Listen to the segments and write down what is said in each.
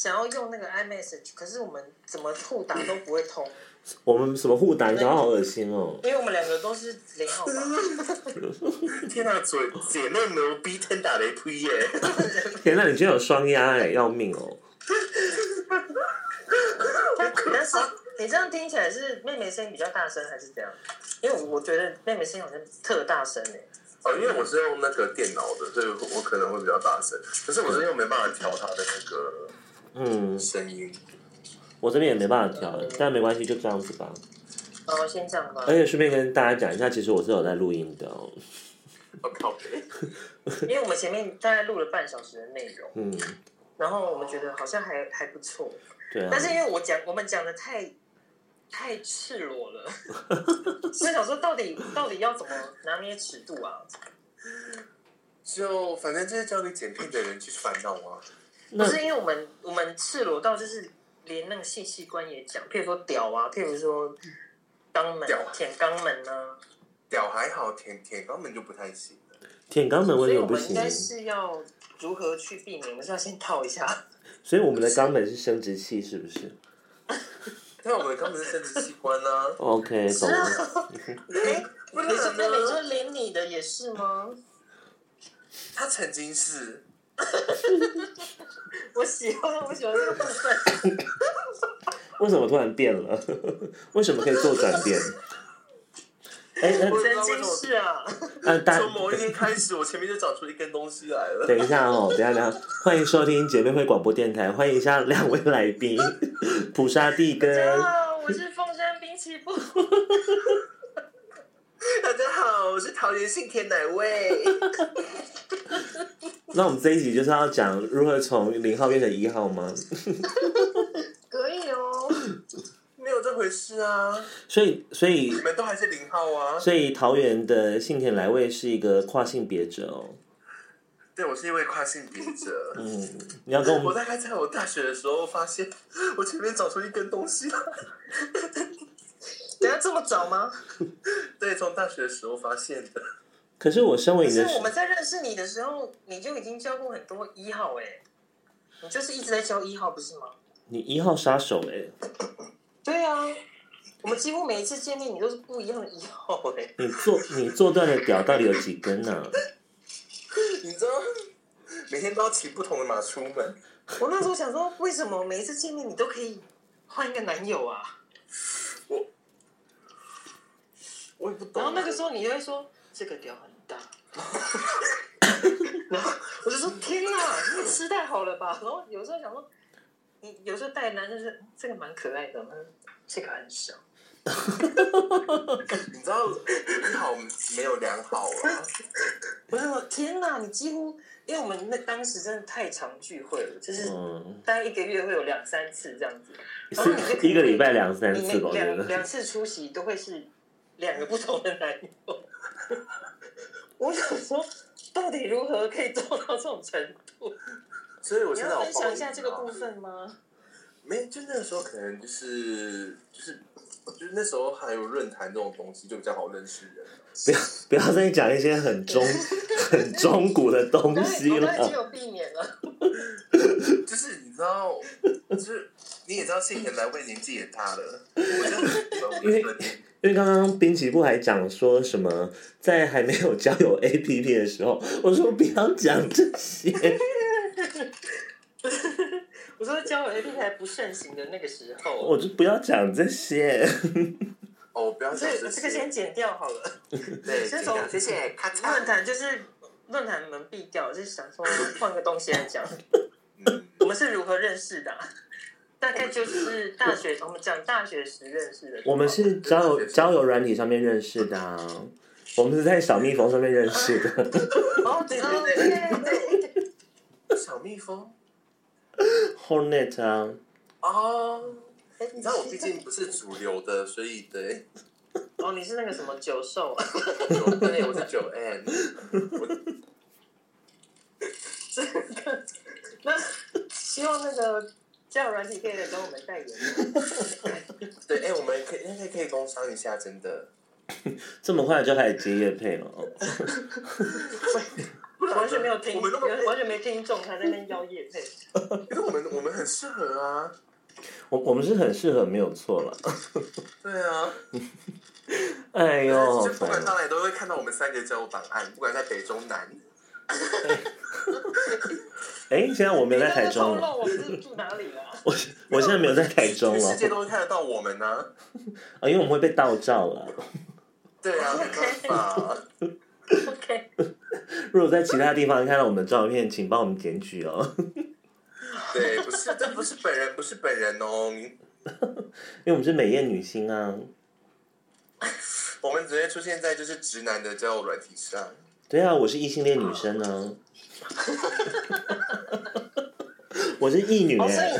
想要用那个 iMessage，可是我们怎么互打都不会通。我们什么互打？你讲好恶心哦！因为我们两个都是零号吧。天哪，嘴姐妹牛逼，天打雷劈耶！天哪，你居然有双压哎，要命哦！但是你这样听起来是妹妹声音比较大声，还是怎样？因为我觉得妹妹声音好像特大声哎。哦，因为我是用那个电脑的，所以我可能会比较大声。可是我是又没办法调它的那个嗯声音。我这边也没办法调，嗯、但没关系，就这样子吧。哦，先这样吧。而且顺便跟大家讲一下，其实我是有在录音的哦。我靠！因为我们前面大概录了半小时的内容，嗯，然后我们觉得好像还还不错，对啊。但是因为我讲我们讲的太太赤裸了，所以想说到底到底要怎么拿捏尺度啊？就反正就是交给剪片的人去烦恼啊。不是因为我们我们赤裸到就是。连那个性器官也讲，譬如说屌啊，譬如说肛门、舔肛门呢，屌还好，舔舔肛门就不太行。舔肛门为什么不行？应该是要如何去避免？我们是要先套一下。所以我们的肛门是生殖器，是不是？因为我们的肛门是生殖器官呢。OK，懂了。哎，不是那你说连你的也是吗？他曾经是。我喜欢，我喜欢这个部分。为什么突然变了？为什么可以做转变？哎、欸，真心是啊！从某一天开始，我前面就长出一根东西来了。等一下哦，等一下，等一下，欢迎收听姐妹会广播电台，欢迎一下两位来宾，普沙蒂跟。大家好，我是凤山滨崎步。大家好，我是桃园信田奶味。那我们这一集就是要讲如何从零号变成一号吗？可以哦，没有这回事啊。所以，所以你们都还是零号啊。所以桃园的信田来未是一个跨性别者哦。对，我是一位跨性别者。嗯，你要跟我们。我大概在我大学的时候发现，我前面找出一根东西来。等下这么早吗？对，从大学的时候发现的。可是我身为你的，是我们在认识你的时候，你就已经教过很多一号哎，你就是一直在教一号不是吗？你一号杀手哎，对啊，我们几乎每一次见面，你都是不一样的一号哎。你做你做断的屌到底有几根呢、啊？你知道每天都要骑不同的马出门。我那时候想说，为什么每一次见面你都可以换一个男友啊？我我也不懂、啊。然后那个时候你就会说这个屌很大。然后我就说：“天哪，你吃太好了吧？”然后有时候想说，你有时候带男生是这个蛮可爱的，这个很小。你知道一好没有两好啊？不是我天哪，你几乎因为我们那当时真的太常聚会了，就是大概一个月会有两三次这样子，然后一个礼拜两三次吧，两两次出席都会是两个不同的男友。我想说，到底如何可以做到这种程度？所以我现在要分享一下这个部分吗？没，就那个时候可能就是就是就是那时候还有论坛这种东西，就比较好认识人。不要不要再讲一些很中 很中古的东西了。我都已经有避免了。就是你知道，就是你也知道，杏田来未年纪也大了，因为。因为刚刚滨崎步还讲说什么，在还没有交友 APP 的时候，我说不要讲这些。我说交友 APP 还不盛行的那个时候，我就不要讲这些。哦，不要讲这些。这个先剪掉好了。对，先从谢谢。论坛就是论坛门闭掉，就是想说换个东西来讲。我们是如何认识的啊？大概就是大学，我们讲大学时认识的。我们是交友交友软体上面认识的啊，我们是在小蜜蜂上面认识的。哦，对对对对，小蜜蜂，Hornet 啊。哦，你知道我毕竟不是主流的，所以对。哦，你是那个什么九兽？对，我是九 N。这个，那希望那个。交友软体可以来跟我们代言。对，哎、欸，我们可以，可以可以工商一下，真的。这么快就开始接夜配了哦。完全没有听，我们完全没听众，还在那边邀夜配。因为我们我们很适合啊。我我们是很适合，没有错了。对啊。哎呦，就不管上来都会看到我们三个交友档案，不管在北中南。哎，现在我没有在台中了。我是住哪里了？我我现在没有在台中了。世界都会看得到我们呢。啊，因为我们会被盗照了。对啊，没办法。OK。如果在其他地方看到我们的照片，请帮我们检举哦。对，不是，这不是本人，不是本人哦。因为我们是美艳女星啊。我们直接出现在就是直男的交友软体上。对啊，我是异性恋女生呢。我是异女、欸。所以，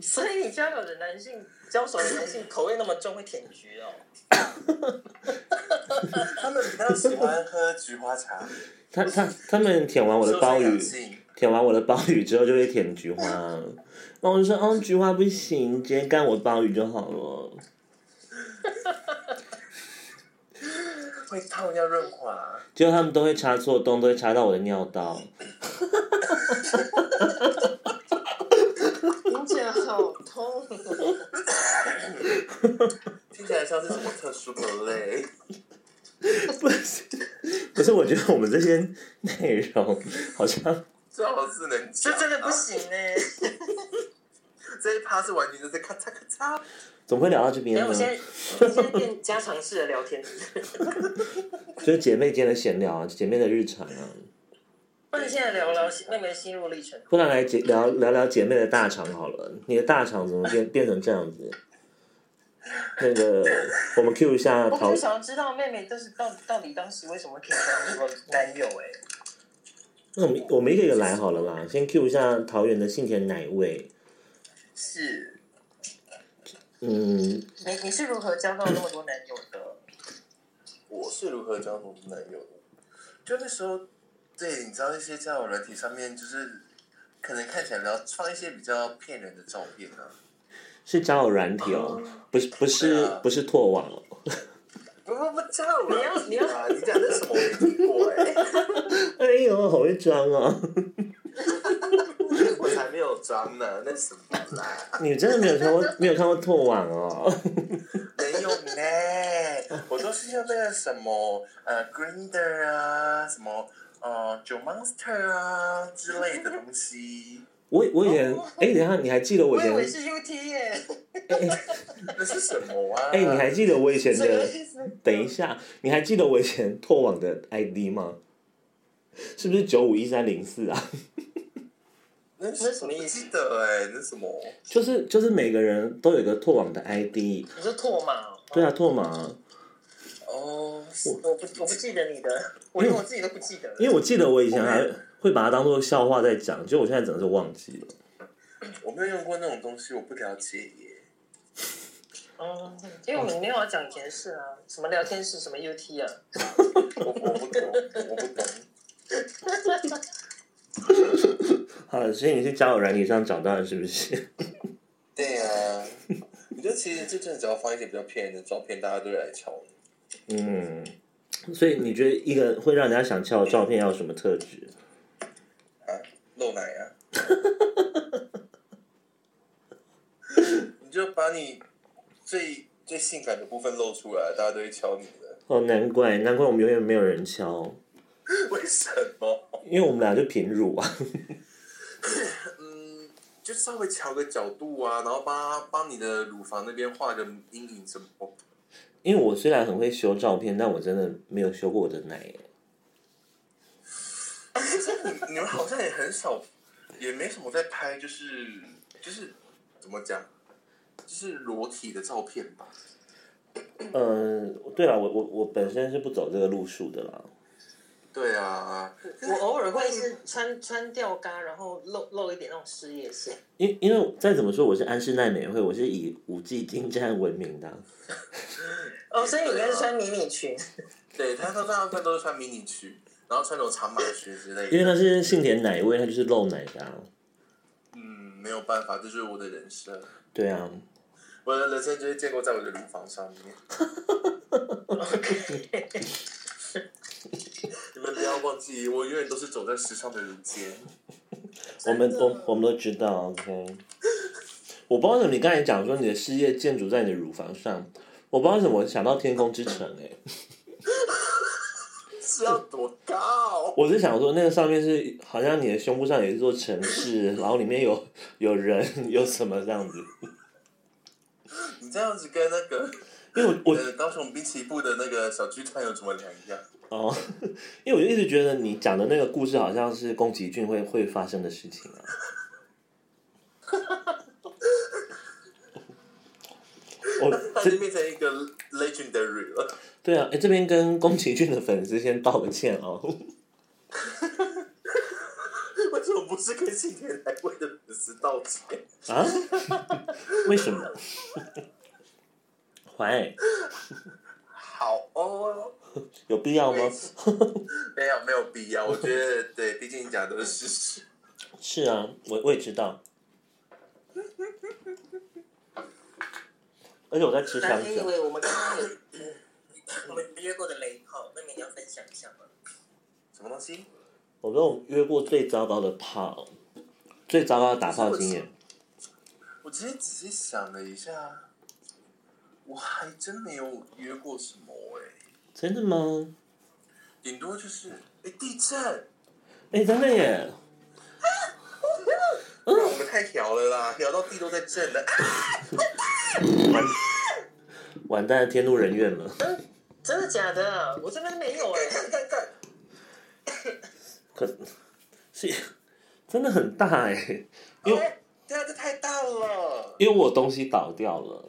所以你交友的男性，交手的男性口味那么重，会舔菊哦。他们比较喜欢喝菊花茶。他他他们舔完我的鲍鱼，舔完我的鲍鱼之后就会舔菊花。然 后我就说，哦，菊花不行，直接干我鲍鱼就好了。会烫要润滑。结果他们都会插错洞，都会插到我的尿道。听起来好痛。听起来像是什么特殊的类？不是，不是我觉得我们这些内容好像最好是能，这真的不行呢。这一趴是完全就是咔嚓咔嚓。怎么会聊到这边呢？我现在我现在变家常式的聊天，就是姐妹间的闲聊啊，姐妹的日常啊。那你现在聊聊妹妹心路历程。不然来姐聊聊聊姐妹的大肠好了，你的大肠怎么变变成这样子？那个，我们 Q 一下。我就想要知道妹妹就是到到底当时为什么可以交这个男友哎、欸。那我们我们一个一个来好了啦，先 Q 一下桃园的幸田奶味。是。嗯，你你是如何交到那么多男友的？我是如何交那么多男友的？就那时候，对，你知道那些交友软体上面，就是可能看起来比较放一些比较骗人的照片啊。是交友软体哦，不是不是、啊、不是拓网哦。不 不不，交友你要你要啊！你讲的什么我没听过哎、欸？哎呦，好会装哦！装呢，那什么啦？你真的没有看过没有看过拓网哦？没有呢，我都是用那个什么呃 Grinder 啊，什么呃，Joe Monster 啊之类的东西。我我以前哎、欸，等一下你还记得我以前？我以为是 UT 耶。哎、欸，那是什么啊？哎、欸，你还记得我以前的？等一下，你还记得我以前拓网的 ID 吗？是不是九五一三零四啊？那是什么意思的？哎，那什么？就是就是每个人都有一个拓网的 ID。你是拓码？对啊，拓马。哦，我我不我不记得你的，我连我自己都不记得。因为我记得我以前还会把它当做笑话在讲，结果我现在整个就忘记了。我没有用过那种东西，我不了解耶。哦，因为我们没有要讲以前的事啊，什么聊天室，什么 UT 啊。我我不懂，我不懂。好，所以你是交友软体上找到的，是不是？对呀、啊，你就其实就真的只要放一些比较骗人的照片，大家都会来敲你。嗯，所以你觉得一个会让人家想敲的照片要有什么特质？啊，露奶啊！你就把你最最性感的部分露出来，大家都会敲你的。哦，难怪，难怪我们永远没有人敲。为什么？因为我们俩就平乳啊。嗯，就稍微调个角度啊，然后帮帮你的乳房那边画个阴影什么。因为我虽然很会修照片，但我真的没有修过我的奶。你们好像也很少，也没什么在拍，就是就是怎么讲，就是裸体的照片吧。嗯，对了，我我我本身是不走这个路数的啦。对啊，我偶尔会是穿穿吊嘎，然后露露一点那种事业线。因因为再怎么说，我是安室奈美惠，我是以舞技精湛闻名的。哦，所以你应该是穿迷你裙。对，他说大部分都是穿迷你裙，然后穿那种长码裙之类的。因为他是幸田奶味，他就是露奶的。嗯，没有办法，这就是我的人生。对啊，我的人生就是建构在我的乳房上面。OK。忘记，我永远都是走在时尚的人间。我们我我们都知道，OK。我不知道为什么你刚才讲说你的事业建筑在你的乳房上，我不知道为什么我想到天空之城哎、欸。是要多高？我是想说那个上面是好像你的胸部上有一座城市，然后里面有有人有什么这样子。你这样子跟那个，因为我我高雄滨崎步的那个小剧团有什么两样？哦，因为我就一直觉得你讲的那个故事好像是宫崎骏会会发生的事情啊。我 这变成一个 legendary 了。对啊，哎，这边跟宫崎骏的粉丝先道个歉哦。为什么不是跟新天来贵的粉丝道歉？啊？为什么？喂。好哦。有必要吗？没有，没有必要。我觉得，对，毕竟讲的是事实。是啊，我我也知道。而且我在吃香蕉。因为我们刚刚有 我们约过的雷炮，那你要分享一下吗？什么东西？我跟我约过最糟糕的炮，最糟糕的打炮经验。我今天仔细想了一下，我还真没有约过什么哎、欸。真的吗？顶多就是哎地震。哎，真的耶！嗯，我们太调了啦，调到地都在震了。完，完蛋了，天怒人怨了。真的假的？我这边没有哎。可，是，真的很大哎。因为，对啊，这太大了。因为我东西倒掉了。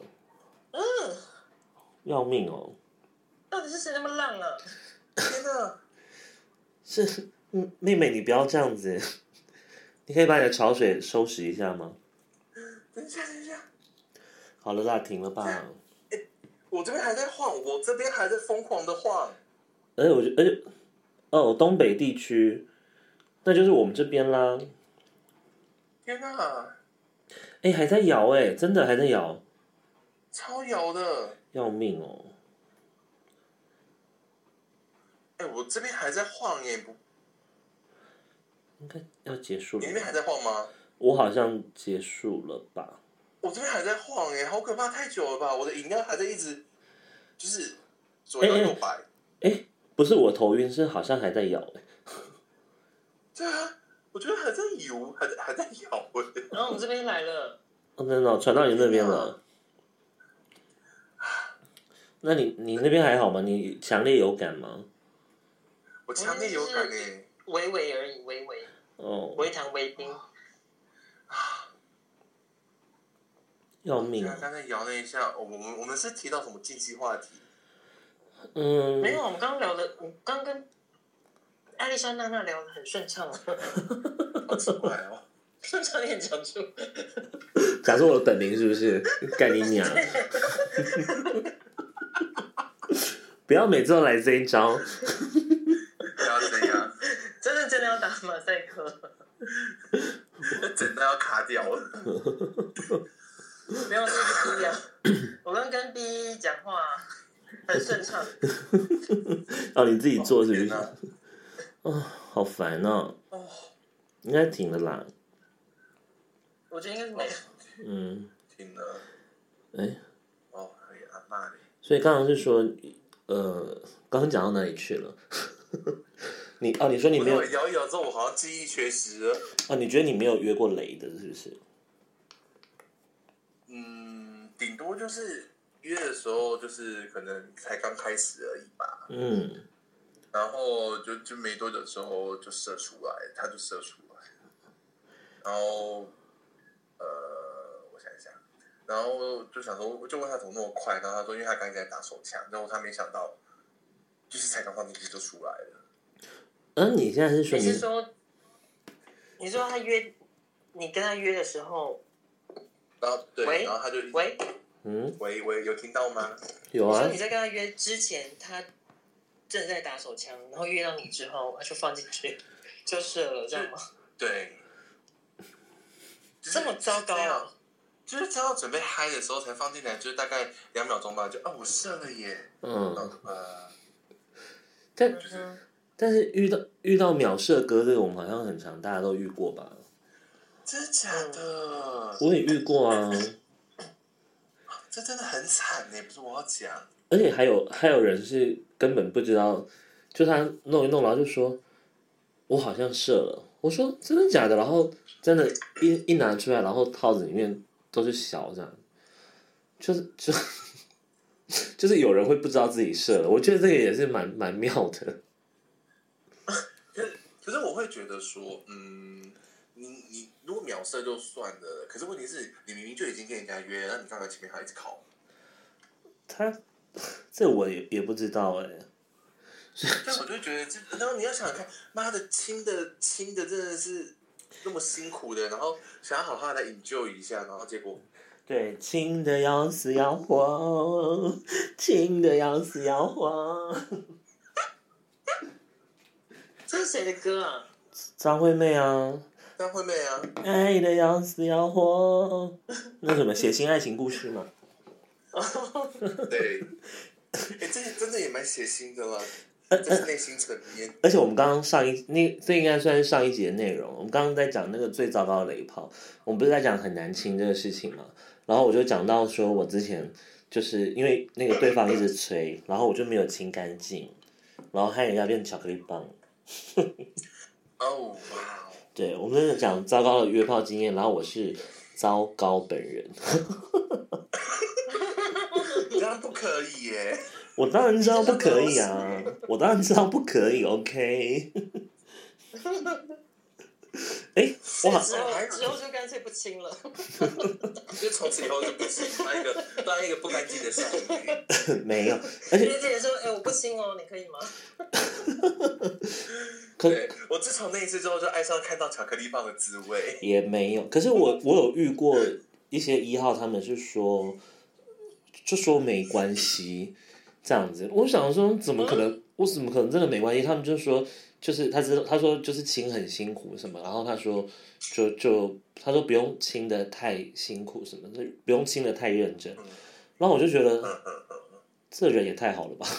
嗯。要命哦！到底是谁那么浪了？天哪！是，嗯，妹妹，你不要这样子。你可以把你的潮水收拾一下吗？等一下，等一下。好了啦，停了吧。欸、我这边还在晃，我这边还在疯狂的晃。而且我觉，而且，哦，东北地区，那就是我们这边啦。天哪！哎、欸，还在摇哎，真的还在摇。超摇的。要命哦！哎、欸，我这边还在晃耶，不。应该要结束了。你那边还在晃吗？我好像结束了吧。我这边还在晃哎，好可怕，太久了吧！我的饮料还在一直，就是左摇右摆。哎、欸欸，不是我头晕，是好像还在摇哎。对啊，我觉得还在摇，还在还在摇。然后我们这边来了。哦，真的传到你那边了。那你你那边还好吗？你强烈有感吗？我强烈有感诶。微微而已，微微。哦。微糖微冰。要命！刚才摇了一下，我们我们是提到什么禁忌话题？嗯。没有，我们刚刚聊的，我刚跟艾丽莎娜娜聊的很顺畅。好奇怪哦。顺畅点讲出。讲出我的本名是不是？干你娘！不要每次都来这一招。不要这样。真的真的要打马赛克。真的要卡掉了。没有，这是 B 啊！我刚跟 B 讲话很顺畅。哦，你自己做是不是？啊、哦，好烦哦。哦。应该停了啦。我觉得应该是没有。嗯。停了。哎、欸。哦，可以啊，那里。所以刚刚是说，呃，刚刚讲到哪里去了？你啊，你说你没有摇一摇之后，我好像记忆缺失了。哦，你觉得你没有约过雷的，是不是？嗯，顶多就是约的时候，就是可能才刚开始而已吧。嗯，然后就就没多久之后就射出来，他就射出来。然后，然后就想说，我就问他怎么那么快，然后他说，因为他刚才在打手枪，然后他没想到，就是才刚放进去就出来了。嗯，你现在是说你，你是说，你说他约你跟他约的时候？然后对，然后他就喂，嗯，喂喂，有听到吗？有啊。你说你在跟他约之前，他正在打手枪，然后约到你之后，他就放进去就射了，这样吗？对。这么糟糕啊！就是正要准备嗨的时候才放进来，就是大概两秒钟吧，就啊，我射了耶。嗯。呃，但就是但是遇到遇到秒射哥这个，我们好像很常大家都遇过吧？真的假的？我也遇过啊。这真的很惨呢，不是我要讲。而且还有还有人是根本不知道，就他弄一弄，然后就说，我好像射了。我说真的假的？然后真的，一一拿出来，然后套子里面都是小这样，就是就 就是有人会不知道自己射了。我觉得这个也是蛮蛮妙的。可是我会觉得说，嗯，你你如果秒射就算了，可是问题是你明明就已经跟人家约，那你干嘛前面还一直考。他这我也也不知道哎、欸。但我就觉得，这然后你要想想看，妈的，亲的亲的真的是那么辛苦的，然后想要好好来 enjoy 一下，然后结果，对，亲的要死要活，亲的要死要活。这是谁的歌啊？张惠妹啊。张惠妹啊。爱的要死要活，那什么写新爱情故事吗？对。哎，这真的也蛮写心的啦。这是内心层面。而且我们刚刚上一那这应该算是上一集的内容。我们刚刚在讲那个最糟糕的雷炮，我们不是在讲很难亲这个事情嘛？然后我就讲到说，我之前就是因为那个对方一直催，然后我就没有亲干净，然后害人家变巧克力棒。哦，哇！对，我们在讲糟糕的约炮经验，然后我是糟糕本人。你这样不可以耶。我当然知道不可以啊！我当然知道不可以，OK。哎、欸，我好像之后就干脆不亲了。就从此以后就不亲，当一个当一个不干净的少女。没有，而且姐姐说：“哎、欸，我不亲哦，你可以吗？”对，我自从那一次之后，就爱上看到巧克力棒的滋味。也没有，可是我我有遇过一些一号，他们是说，就说没关系。这样子，我想说，怎么可能？嗯、我怎么可能真的没关系？他们就说，就是他知道，他说就是亲很辛苦什么，然后他说，就就他说不用亲的太辛苦什么，就不用亲的太认真。然后我就觉得，这人也太好了吧？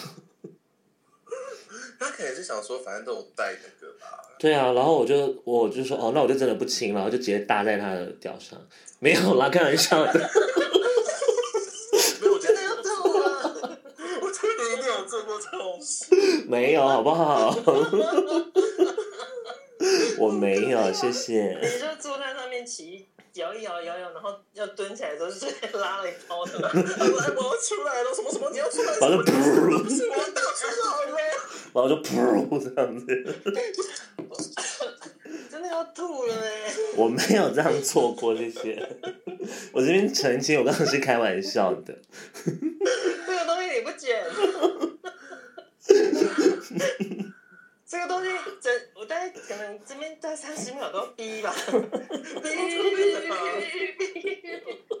他可能是想说，反正都有带那个吧。对啊，然后我就我就说，哦，那我就真的不亲了，然后就直接搭在他的屌上，没有啦，开玩笑的。没有，好不好？我没有，谢谢。你就坐在上面骑，摇一摇，摇一摇，然后要蹲起来的时候，就直接拉了一包的。我要出来了，什么什么你要出来？然后就噗，我倒出来了。然后就噗这样子。真的要吐了哎！我没有这样做过，谢谢。我这边澄清，我刚刚是开玩笑的。这个东西你不剪。それが同時、じゃ、お題 っか、な、一面体三十秒はどう、ピーは。ピーピーピーピーピー。